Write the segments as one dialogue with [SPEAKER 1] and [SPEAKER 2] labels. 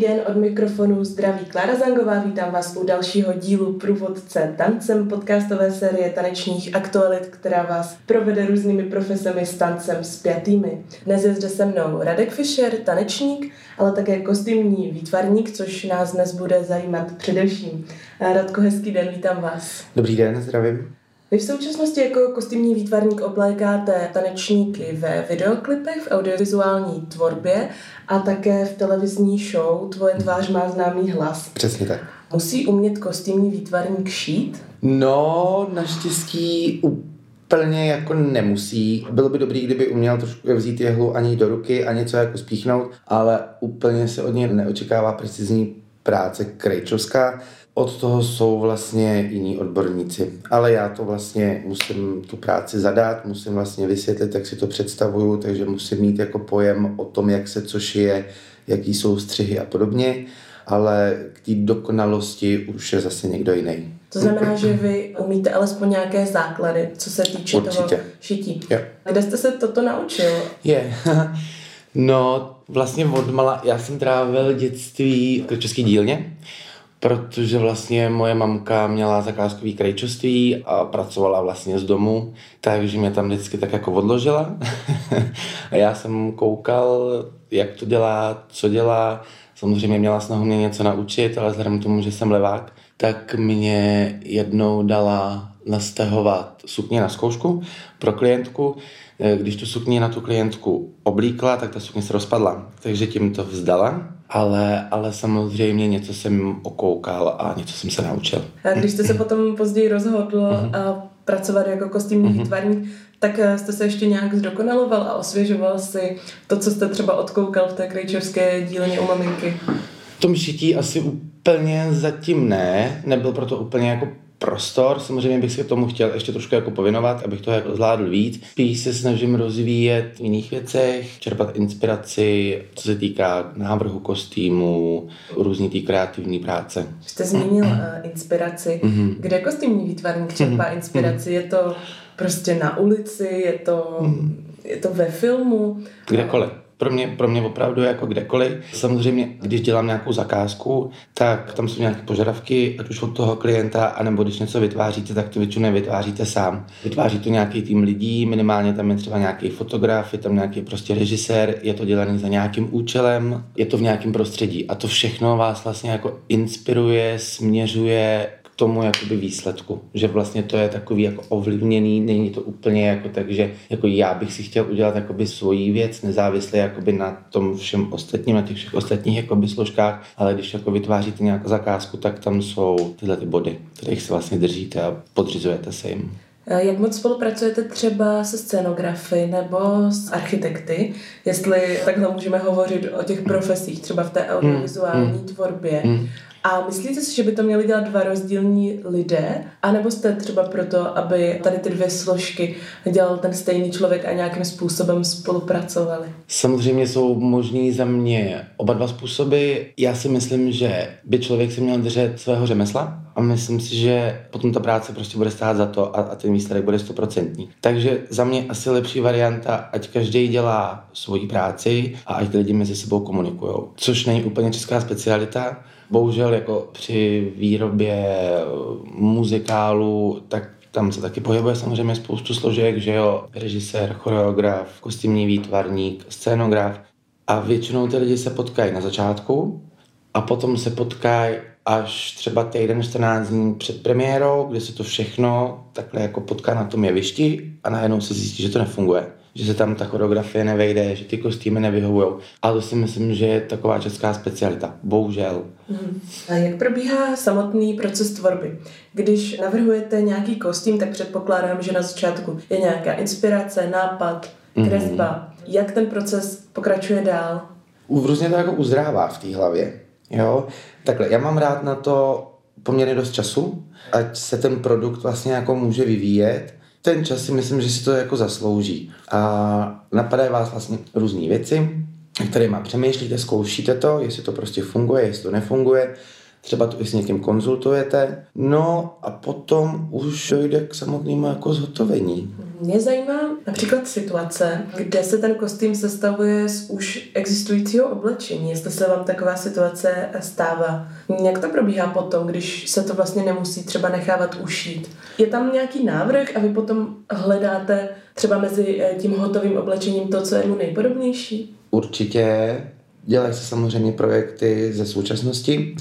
[SPEAKER 1] Den, od mikrofonu zdraví Klára Zangová, vítám vás u dalšího dílu Průvodce tancem podcastové série tanečních aktualit, která vás provede různými profesemi s tancem spjatými. Dnes je zde se mnou Radek Fischer, tanečník, ale také kostýmní výtvarník, což nás dnes bude zajímat především. Radko, hezký den, vítám vás.
[SPEAKER 2] Dobrý den, zdravím.
[SPEAKER 1] Vy v současnosti jako kostýmní výtvarník oblékáte tanečníky ve videoklipech, v audiovizuální tvorbě a také v televizní show Tvoje tvář má známý hlas.
[SPEAKER 2] Přesně tak.
[SPEAKER 1] Musí umět kostýmní výtvarník šít?
[SPEAKER 2] No, naštěstí úplně jako nemusí. Bylo by dobrý, kdyby uměl trošku vzít jehlu ani do ruky a něco jako spíchnout, ale úplně se od něj neočekává precizní práce krejčovská od toho jsou vlastně jiní odborníci. Ale já to vlastně musím tu práci zadat, musím vlastně vysvětlit, jak si to představuju, takže musím mít jako pojem o tom, jak se co šije, jaký jsou střihy a podobně, ale k té dokonalosti už je zase někdo jiný.
[SPEAKER 1] To znamená, že vy umíte alespoň nějaké základy, co se týče Určitě. toho šití.
[SPEAKER 2] Jo.
[SPEAKER 1] Kde jste se toto naučil?
[SPEAKER 2] Je. no, vlastně odmala, já jsem trávil dětství v české dílně protože vlastně moje mamka měla zakázkový krajčoství a pracovala vlastně z domu, takže mě tam vždycky tak jako odložila. A já jsem koukal, jak to dělá, co dělá, samozřejmě měla snahu mě něco naučit, ale vzhledem k tomu, že jsem levák, tak mě jednou dala nastahovat sukně na zkoušku pro klientku. Když tu sukni na tu klientku oblíkla, tak ta sukně se rozpadla, takže tím to vzdala ale, ale samozřejmě něco jsem okoukal a něco jsem se naučil.
[SPEAKER 1] A když jste se potom později rozhodl uh-huh. pracovat jako kostýmní uh-huh. výtvarník, tak eh, jste se ještě nějak zdokonaloval a osvěžoval si to, co jste třeba odkoukal v té krejčovské dílně u maminky?
[SPEAKER 2] V tom šití asi úplně zatím ne, nebyl proto úplně jako prostor. Samozřejmě bych se tomu chtěl ještě trošku jako povinovat, abych to jako zvládl víc. Spíš se snažím rozvíjet v jiných věcech, čerpat inspiraci, co se týká návrhu kostýmu, různý té kreativní práce.
[SPEAKER 1] Jste zmínil uh, inspiraci. Mm-hmm. Kde kostýmní výtvarník čerpá mm-hmm. inspiraci? Je to prostě na ulici, je to, mm-hmm. je to ve filmu?
[SPEAKER 2] Kdekoliv pro mě, pro mě opravdu jako kdekoliv. Samozřejmě, když dělám nějakou zakázku, tak tam jsou nějaké požadavky, ať už od toho klienta, anebo když něco vytváříte, tak to většinou nevytváříte sám. Vytváří to nějaký tým lidí, minimálně tam je třeba nějaký fotograf, je tam nějaký prostě režisér, je to dělaný za nějakým účelem, je to v nějakém prostředí a to všechno vás vlastně jako inspiruje, směřuje tomu jakoby výsledku, že vlastně to je takový jako ovlivněný, není to úplně jako tak, že jako já bych si chtěl udělat jakoby svoji věc, nezávisle jakoby na tom všem ostatním, na těch všech ostatních jakoby složkách, ale když jako vytváříte nějakou zakázku, tak tam jsou tyhle ty body, kterých se vlastně držíte a podřizujete se jim.
[SPEAKER 1] Jak moc spolupracujete třeba se scénografy nebo s architekty, jestli takhle můžeme hovořit o těch profesích, třeba v té hmm, audiovizuální mm. tvorbě. Mm. A myslíte si, že by to měli dělat dva rozdílní lidé? A nebo jste třeba proto, aby tady ty dvě složky dělal ten stejný člověk a nějakým způsobem spolupracovali?
[SPEAKER 2] Samozřejmě jsou možný za mě oba dva způsoby. Já si myslím, že by člověk si měl držet svého řemesla a myslím si, že potom ta práce prostě bude stát za to a, a ten výsledek bude stoprocentní. Takže za mě asi lepší varianta, ať každý dělá svoji práci a ať lidi mezi sebou komunikují. Což není úplně česká specialita, bohužel jako při výrobě muzikálu, tak tam se taky pohybuje samozřejmě spoustu složek, že jo, režisér, choreograf, kostýmní výtvarník, scénograf. A většinou ty lidi se potkají na začátku a potom se potkají až třeba týden 14 dní před premiérou, kde se to všechno takhle jako potká na tom jevišti a najednou se zjistí, že to nefunguje že se tam ta choreografie nevejde, že ty kostýmy nevyhovují. A to si myslím, že je taková česká specialita. Bohužel.
[SPEAKER 1] Hmm. A jak probíhá samotný proces tvorby? Když navrhujete nějaký kostým, tak předpokládám, že na začátku je nějaká inspirace, nápad, mhm. kresba. Hmm. Jak ten proces pokračuje dál?
[SPEAKER 2] Různě to jako uzdrává v té hlavě. Jo? Takhle, já mám rád na to poměrně dost času, ať se ten produkt vlastně jako může vyvíjet ten čas si myslím, že si to jako zaslouží. A napadají vás vlastně různé věci, které má přemýšlíte, zkoušíte to, jestli to prostě funguje, jestli to nefunguje. Třeba to i s někým konzultujete, no a potom už dojde k samotnému jako zhotovení.
[SPEAKER 1] Mě zajímá například situace, kde se ten kostým sestavuje z už existujícího oblečení, jestli se vám taková situace stává. Jak to probíhá potom, když se to vlastně nemusí třeba nechávat ušít? Je tam nějaký návrh a vy potom hledáte třeba mezi eh, tím hotovým oblečením to, co je mu nejpodobnější?
[SPEAKER 2] Určitě. Dělají se samozřejmě projekty ze současnosti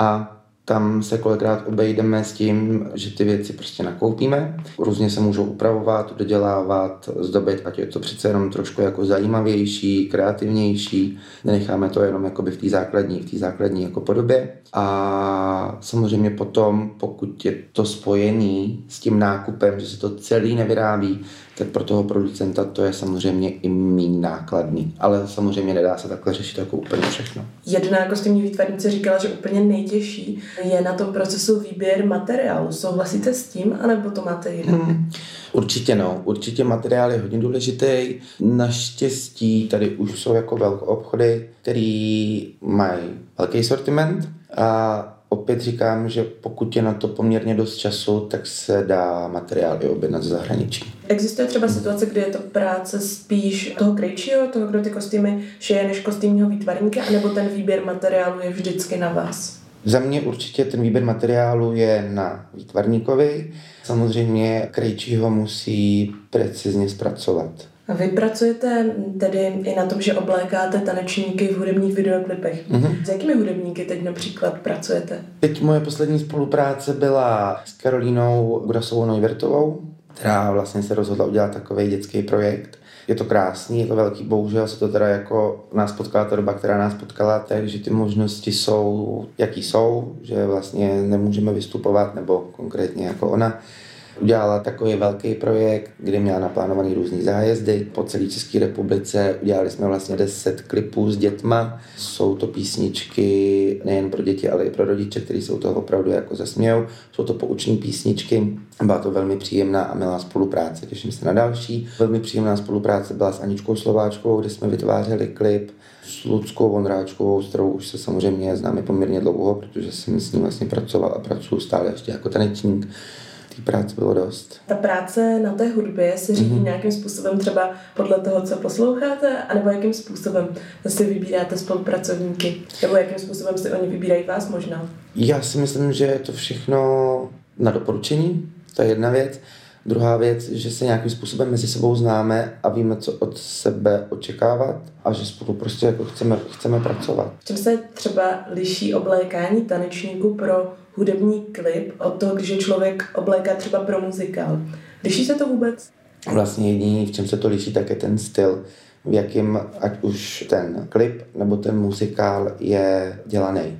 [SPEAKER 2] a tam se kolikrát obejdeme s tím, že ty věci prostě nakoupíme. Různě se můžou upravovat, dodělávat, zdobit, ať je to přece jenom trošku jako zajímavější, kreativnější. Nenecháme to jenom jakoby v té základní, v té základní jako podobě. A samozřejmě potom, pokud je to spojený s tím nákupem, že se to celý nevyrábí, tak pro toho producenta to je samozřejmě i méně nákladný. Ale samozřejmě nedá se takhle řešit jako úplně všechno.
[SPEAKER 1] Jedna kostýmní výtvarnice říkala, že úplně nejtěžší je na tom procesu výběr materiálu. Souhlasíte s tím, anebo to máte jinak? Hmm.
[SPEAKER 2] Určitě no, určitě materiál je hodně důležitý. Naštěstí tady už jsou jako velké obchody, který mají velký sortiment a opět říkám, že pokud je na to poměrně dost času, tak se dá materiál i objednat z zahraničí.
[SPEAKER 1] Existuje třeba situace, kdy je to práce spíš toho krejčího, toho, kdo ty kostýmy šije, než kostýmního výtvarníka, anebo ten výběr materiálu je vždycky na vás?
[SPEAKER 2] Za mě určitě ten výběr materiálu je na výtvarníkovi. Samozřejmě krejčího musí precizně zpracovat.
[SPEAKER 1] Vy pracujete tedy i na tom, že oblékáte tanečníky v hudebních videoklipech. Mm-hmm. S jakými hudebníky teď například pracujete?
[SPEAKER 2] Teď moje poslední spolupráce byla s Karolínou Grasovou Neuvertovou, která vlastně se rozhodla udělat takový dětský projekt. Je to krásný, je to velký, bohužel se to teda jako nás potkala ta doba, která nás potkala, takže ty možnosti jsou, jaký jsou, že vlastně nemůžeme vystupovat, nebo konkrétně jako ona Udělala takový velký projekt, kde měla naplánovaný různý zájezdy po celé České republice. Udělali jsme vlastně 10 klipů s dětma. Jsou to písničky nejen pro děti, ale i pro rodiče, kteří se u toho opravdu jako zasmějou. Jsou to pouční písničky. Byla to velmi příjemná a milá spolupráce. Těším se na další. Velmi příjemná spolupráce byla s Aničkou Slováčkou, kde jsme vytvářeli klip s Ludskou Vondráčkovou, s kterou už se samozřejmě známe poměrně dlouho, protože jsem s ní vlastně pracoval a pracuji stále ještě jako tanečník té práce bylo dost.
[SPEAKER 1] Ta práce na té hudbě se řídí mm-hmm. nějakým způsobem třeba podle toho, co posloucháte, anebo jakým způsobem si vybíráte spolupracovníky, nebo jakým způsobem si oni vybírají vás možná?
[SPEAKER 2] Já si myslím, že je to všechno na doporučení, to je jedna věc. Druhá věc, že se nějakým způsobem mezi sebou známe a víme, co od sebe očekávat a že spolu prostě jako chceme, chceme pracovat.
[SPEAKER 1] V čem se třeba liší oblékání tanečníků pro hudební klip od toho, když je člověk obléká třeba pro muzikál? Liší se to vůbec?
[SPEAKER 2] Vlastně jediný, v čem se to liší, tak je ten styl, v jakým ať už ten klip nebo ten muzikál je dělaný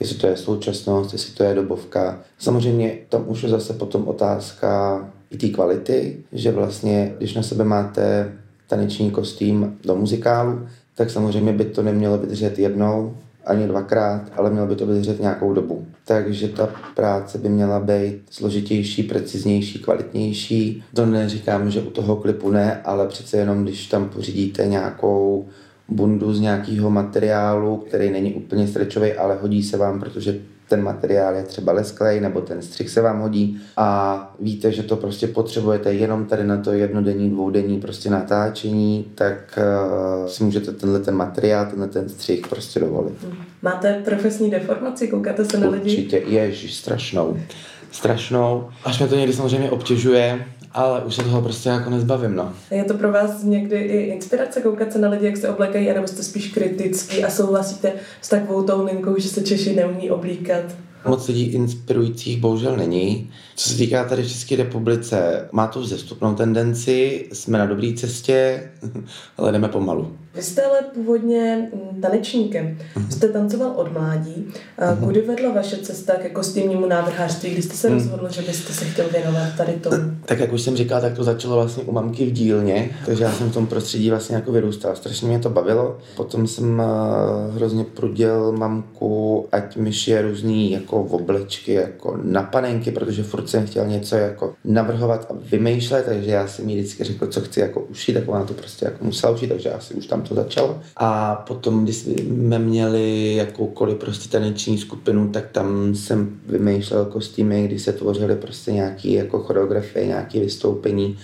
[SPEAKER 2] jestli to je současnost, jestli to je dobovka. Samozřejmě tam už je zase potom otázka i té kvality, že vlastně, když na sebe máte taneční kostým do muzikálu, tak samozřejmě by to nemělo vydržet jednou, ani dvakrát, ale mělo by to vydržet nějakou dobu. Takže ta práce by měla být složitější, preciznější, kvalitnější. To neříkám, že u toho klipu ne, ale přece jenom, když tam pořídíte nějakou bundu z nějakého materiálu, který není úplně strečový, ale hodí se vám, protože ten materiál je třeba lesklej nebo ten střih se vám hodí a víte, že to prostě potřebujete jenom tady na to jednodenní, dvoudenní prostě natáčení, tak uh, si můžete tenhle ten materiál, tenhle ten střih prostě dovolit.
[SPEAKER 1] Máte profesní deformaci, koukáte se na lidi?
[SPEAKER 2] Určitě, ježiš, strašnou. Strašnou. Až mě to někdy samozřejmě obtěžuje, ale už se toho prostě jako nezbavím, no.
[SPEAKER 1] Je to pro vás někdy i inspirace koukat se na lidi, jak se oblekají, anebo jste spíš kritický a souhlasíte s takovou tou linkou, že se Češi neumí oblíkat?
[SPEAKER 2] Moc lidí inspirujících bohužel není. Co se týká tady v České republice, má to zestupnou tendenci, jsme na dobré cestě, ale jdeme pomalu.
[SPEAKER 1] Vy jste ale původně mm, tanečníkem. Uh-huh. Jste tancoval od mládí. Uh-huh. Kudy vedla vaše cesta ke kostýmnímu návrhářství, kdy jste se uh-huh. rozhodl, že byste se chtěl věnovat tady tomu?
[SPEAKER 2] Tak jak už jsem říkal, tak to začalo vlastně u mamky v dílně, takže já jsem v tom prostředí vlastně jako vyrůstal. Strašně mě to bavilo. Potom jsem uh, hrozně pruděl mamku, ať mi šije různý jako oblečky, jako na panenky, protože furt jsem chtěl něco jako navrhovat a vymýšlet, takže já jsem jí vždycky řekl, co chci jako ušít, tak ona to prostě jako musela ušít, takže asi už tam to začalo. A potom, když jsme měli jakoukoliv prostě taneční skupinu, tak tam jsem vymýšlel kostýmy, kdy se tvořily prostě nějaký jako choreografie, nějaké vystoupení.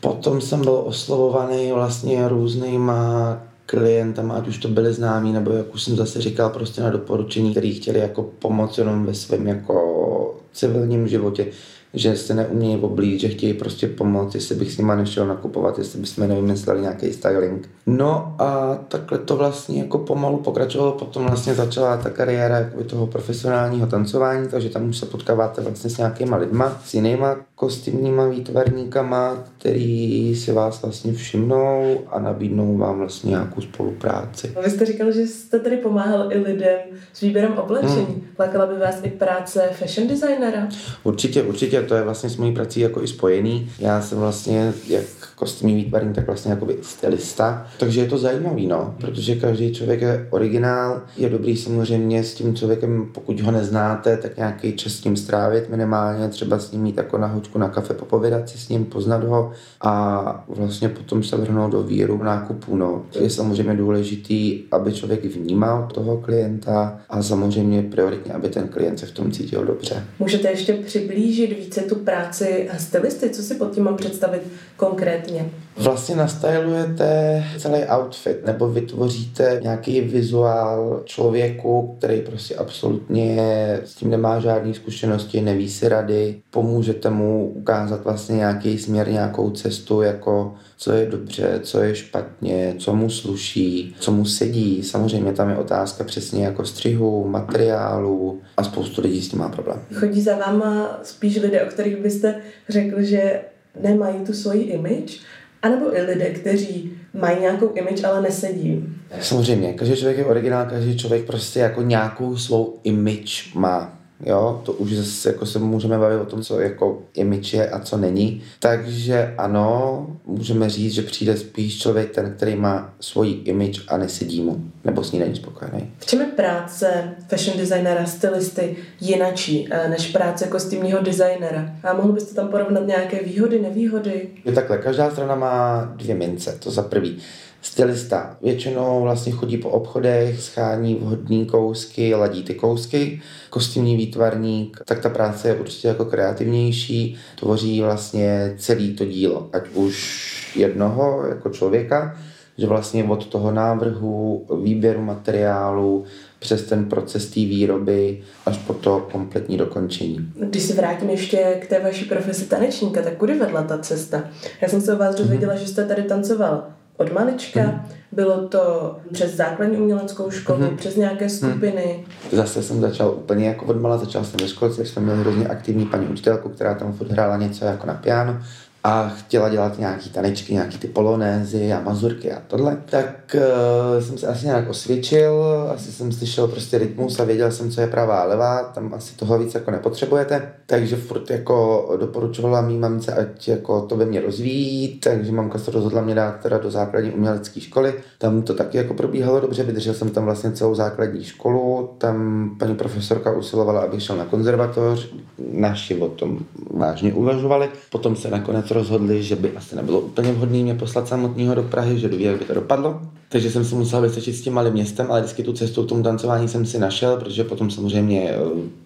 [SPEAKER 2] Potom jsem byl oslovovaný vlastně různýma klientama, ať už to byly známí, nebo jak už jsem zase říkal, prostě na doporučení, který chtěli jako pomoc jenom ve svém jako civilním životě že se neumějí oblít, že chtějí prostě pomoct, jestli bych s nima nešel nakupovat, jestli bychom nevymysleli nějaký styling. No a takhle to vlastně jako pomalu pokračovalo, potom vlastně začala ta kariéra jako toho profesionálního tancování, takže tam už se potkáváte vlastně s nějakýma lidma, s jinýma kostýmníma výtvarníkama, který si vás vlastně všimnou a nabídnou vám vlastně nějakou spolupráci.
[SPEAKER 1] Vy jste říkal, že jste tady pomáhal i lidem s výběrem oblečení. Hmm. Lákala by vás i práce fashion designera?
[SPEAKER 2] Určitě, určitě, to je vlastně s mojí prací jako i spojený. Já jsem vlastně jak kostýmní výtvarník, tak vlastně jako stylista. Takže je to zajímavý, no, protože každý člověk je originál. Je dobrý samozřejmě s tím člověkem, pokud ho neznáte, tak nějaký čas s ním strávit minimálně, třeba s ním mít jako na hoďku na kafe, popovědat si s ním, poznat ho a vlastně potom se vrhnout do víru nákupu. No. Je samozřejmě důležitý, aby člověk vnímal toho klienta a samozřejmě prioritně, aby ten klient se v tom cítil dobře.
[SPEAKER 1] Můžete ještě přiblížit více tu práci stylisty? Co si pod tím mám představit konkrétně?
[SPEAKER 2] Vlastně nastylujete celý outfit nebo vytvoříte nějaký vizuál člověku, který prostě absolutně s tím nemá žádné zkušenosti, neví si rady, pomůžete mu ukázat vlastně nějaký směr, nějakou cestu, jako co je dobře, co je špatně, co mu sluší, co mu sedí. Samozřejmě tam je otázka přesně jako střihu, materiálu a spoustu lidí s tím má problém.
[SPEAKER 1] Chodí za váma spíš lidé, o kterých byste řekl, že nemají tu svoji image, anebo i lidé, kteří mají nějakou image, ale nesedí.
[SPEAKER 2] Samozřejmě, každý člověk je originál, každý člověk prostě jako nějakou svou image má. Jo, to už zase jako se můžeme bavit o tom, co jako image je a co není. Takže ano, můžeme říct, že přijde spíš člověk ten, který má svoji image a nesedí mu, nebo s ní není spokojený.
[SPEAKER 1] V čem je práce fashion designera, stylisty jinačí eh, než práce kostýmního designera? A mohl byste tam porovnat nějaké výhody, nevýhody?
[SPEAKER 2] Je takhle, každá strana má dvě mince, to za prvý stylista. Většinou vlastně chodí po obchodech, schání vhodný kousky, ladí ty kousky. Kostýmní výtvarník, tak ta práce je určitě jako kreativnější, tvoří vlastně celý to dílo, ať už jednoho jako člověka, že vlastně od toho návrhu, výběru materiálu, přes ten proces té výroby až po to kompletní dokončení.
[SPEAKER 1] Když se vrátím ještě k té vaší profesi tanečníka, tak kudy vedla ta cesta? Já jsem se o vás dozvěděla, mm-hmm. že jste tady tancoval od malička. Mm. Bylo to přes základní uměleckou školu, mm. přes nějaké skupiny.
[SPEAKER 2] Mm. Zase jsem začal úplně jako od mala, začal jsem ve školce, jsme měli hrozně aktivní paní učitelku, která tam furt hrála něco jako na piano a chtěla dělat nějaký tanečky, nějaký ty polonézy a mazurky a tohle, tak uh, jsem se asi nějak osvědčil, asi jsem slyšel prostě rytmus a věděl jsem, co je pravá a levá, tam asi toho víc jako nepotřebujete, takže furt jako doporučovala mý mamce, ať jako to ve mě rozvíjí, takže mamka se rozhodla mě dát teda do základní umělecké školy, tam to taky jako probíhalo dobře, vydržel jsem tam vlastně celou základní školu, tam paní profesorka usilovala, abych šel na konzervatoř, naši o tom vážně uvažovali, potom se nakonec rozhodli, že by asi nebylo úplně vhodné mě poslat samotného do Prahy, že doví, jak by to dopadlo. Takže jsem si musel vystačit s tím malým městem, ale vždycky tu cestu k tomu tancování jsem si našel, protože potom samozřejmě eh,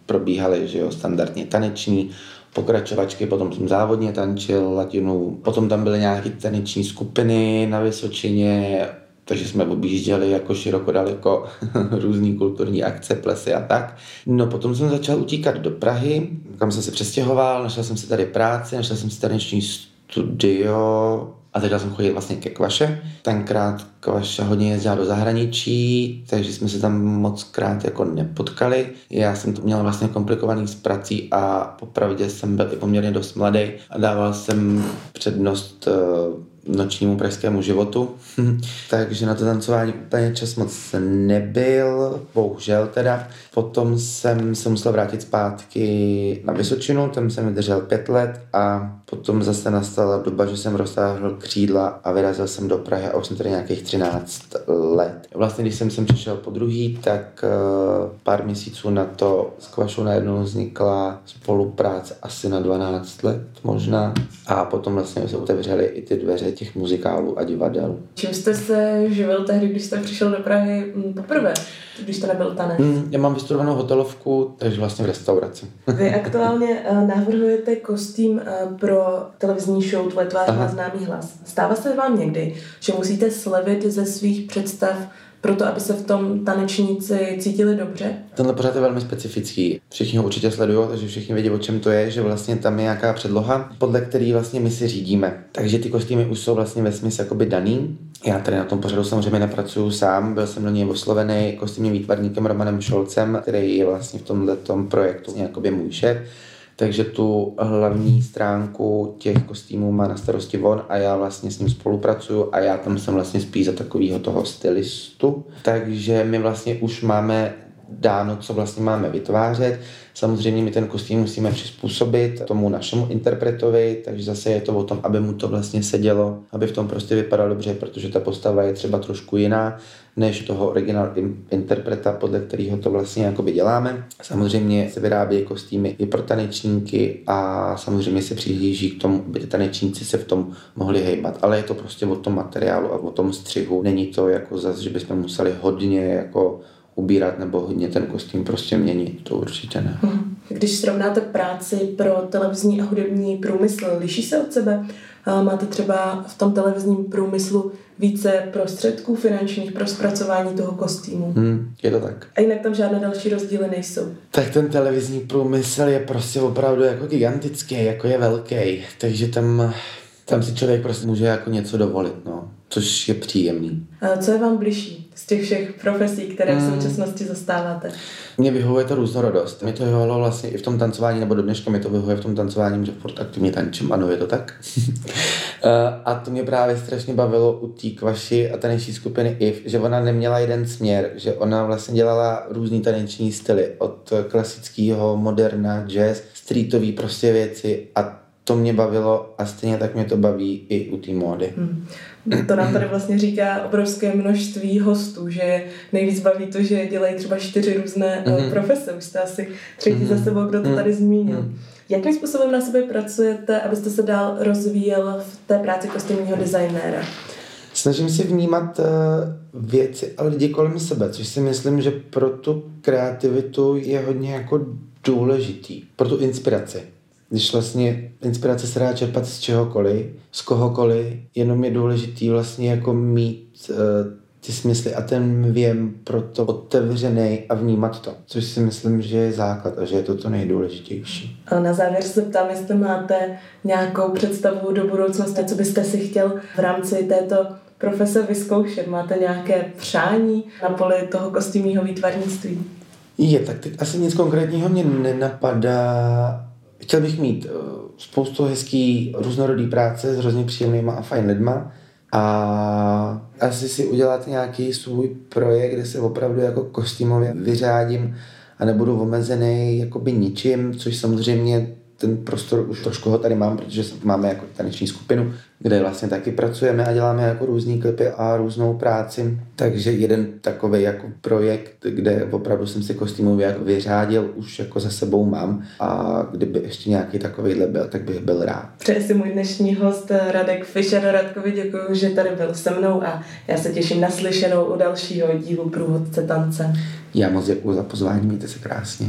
[SPEAKER 2] probíhaly že jo, standardně taneční, pokračovačky, potom jsem závodně tančil latinu, potom tam byly nějaké taneční skupiny na Vysočině, takže jsme objížděli jako široko daleko různý kulturní akce, plesy a tak. No potom jsem začal utíkat do Prahy, kam jsem se přestěhoval, našel jsem si tady práci, našel jsem si taneční studio a teď jsem chodil vlastně ke Kvaše. Tenkrát Kvaša hodně jezdila do zahraničí, takže jsme se tam moc krát jako nepotkali. Já jsem to měl vlastně komplikovaný s prací a popravdě jsem byl i poměrně dost mladý a dával jsem přednost uh, nočnímu pražskému životu, takže na to tancování úplně čas moc nebyl, bohužel teda. Potom jsem se musel vrátit zpátky na Vysočinu, tam jsem vydržel pět let a potom zase nastala doba, že jsem roztáhl křídla a vyrazil jsem do Prahy a už jsem tady nějakých 13 let. Vlastně, když jsem sem přišel po druhý, tak uh, pár měsíců na to s Kvašou najednou vznikla spolupráce asi na 12 let možná a potom vlastně se otevřely i ty dveře těch muzikálů a divadel.
[SPEAKER 1] Čím jste se živil tehdy, když jste přišel do Prahy mm, poprvé, když to nebyl tanec?
[SPEAKER 2] Mm, já mám vystudovanou hotelovku, takže vlastně v restauraci.
[SPEAKER 1] Vy aktuálně uh, navrhujete kostým uh, pro televizní show Tvoje tvář má známý hlas. Stává se vám někdy, že musíte slevit ze svých představ proto, aby se v tom tanečníci cítili dobře?
[SPEAKER 2] Tenhle pořád je velmi specifický. Všichni ho určitě sledují, takže všichni vědí, o čem to je, že vlastně tam je nějaká předloha, podle který vlastně my si řídíme. Takže ty kostýmy už jsou vlastně ve smyslu jakoby daný. Já tady na tom pořadu samozřejmě nepracuju sám, byl jsem do něj oslovený kostýmním výtvarníkem Romanem Šolcem, který je vlastně v tomhle projektu jakoby můj šéf takže tu hlavní stránku těch kostýmů má na starosti on a já vlastně s ním spolupracuju a já tam jsem vlastně spíš za takového toho stylistu. Takže my vlastně už máme dáno, co vlastně máme vytvářet. Samozřejmě my ten kostým musíme přizpůsobit tomu našemu interpretovi, takže zase je to o tom, aby mu to vlastně sedělo, aby v tom prostě vypadalo dobře, protože ta postava je třeba trošku jiná než toho originál interpreta, podle kterého to vlastně jakoby děláme. Samozřejmě se vyrábějí kostýmy i pro tanečníky a samozřejmě se přihlíží k tomu, aby ty tanečníci se v tom mohli hejbat, ale je to prostě o tom materiálu a o tom střihu. Není to jako zase, že bychom museli hodně jako ubírat nebo hodně ten kostým prostě měnit, to určitě ne.
[SPEAKER 1] Mhm. Když srovnáte práci pro televizní a hudební průmysl, liší se od sebe? Máte třeba v tom televizním průmyslu více prostředků finančních pro zpracování toho kostýmu.
[SPEAKER 2] Hmm, je to tak.
[SPEAKER 1] A jinak tam žádné další rozdíly nejsou.
[SPEAKER 2] Tak ten televizní průmysl je prostě opravdu jako gigantický, jako je velký, takže tam, tam si člověk prostě může jako něco dovolit, no což je příjemný.
[SPEAKER 1] A co je vám bližší z těch všech profesí, které v hmm. současnosti zastáváte?
[SPEAKER 2] Mně vyhovuje to různorodost. Mě to vyhovovalo vlastně i v tom tancování, nebo do dneška mi to vyhovuje v tom tancování, že furt aktivně tančím, ano, je to tak. a to mě právě strašně bavilo u té kvaši a taneční skupiny IF, že ona neměla jeden směr, že ona vlastně dělala různý taneční styly, od klasického, moderna, jazz, streetový prostě věci a to mě bavilo a stejně tak mě to baví i u té módy. Hmm.
[SPEAKER 1] To nám tady vlastně říká obrovské množství hostů, že nejvíc baví to, že dělají třeba čtyři různé mm-hmm. profese. Už jste asi třetí mm-hmm. za sebou, kdo to mhm. tady zmínil. Mm-hmm. Jakým způsobem na sebe pracujete, abyste se dál rozvíjel v té práci kostýmního designéra?
[SPEAKER 2] Snažím se vnímat uh, věci a lidi kolem sebe, což si myslím, že pro tu kreativitu je hodně jako důležitý, pro tu inspiraci když vlastně inspirace se dá čerpat z čehokoliv, z kohokoliv, jenom je důležitý vlastně jako mít uh, ty smysly a ten věm pro to otevřený a vnímat to, což si myslím, že je základ a že je to to nejdůležitější.
[SPEAKER 1] A na závěr se ptám, jestli máte nějakou představu do budoucnosti, co byste si chtěl v rámci této profese vyzkoušet. Máte nějaké přání na poli toho kostýmního výtvarnictví?
[SPEAKER 2] Je, tak teď asi nic konkrétního mě nenapadá, chtěl bych mít uh, spoustu hezký různorodý práce s hrozně příjemnýma a fajn lidma a asi si udělat nějaký svůj projekt, kde se opravdu jako kostýmově vyřádím a nebudu omezený jakoby ničím, což samozřejmě ten prostor už trošku ho tady mám, protože máme jako taneční skupinu, kde vlastně taky pracujeme a děláme jako různý klipy a různou práci. Takže jeden takový jako projekt, kde opravdu jsem si kostýmově jako vyřádil, už jako za sebou mám a kdyby ještě nějaký takovýhle byl, tak bych byl rád.
[SPEAKER 1] Přeji si můj dnešní host Radek Fischer. Radkovi děkuji, že tady byl se mnou a já se těším na slyšenou u dalšího dílu Průvodce tance.
[SPEAKER 2] Já moc děkuji za pozvání, mějte se krásně.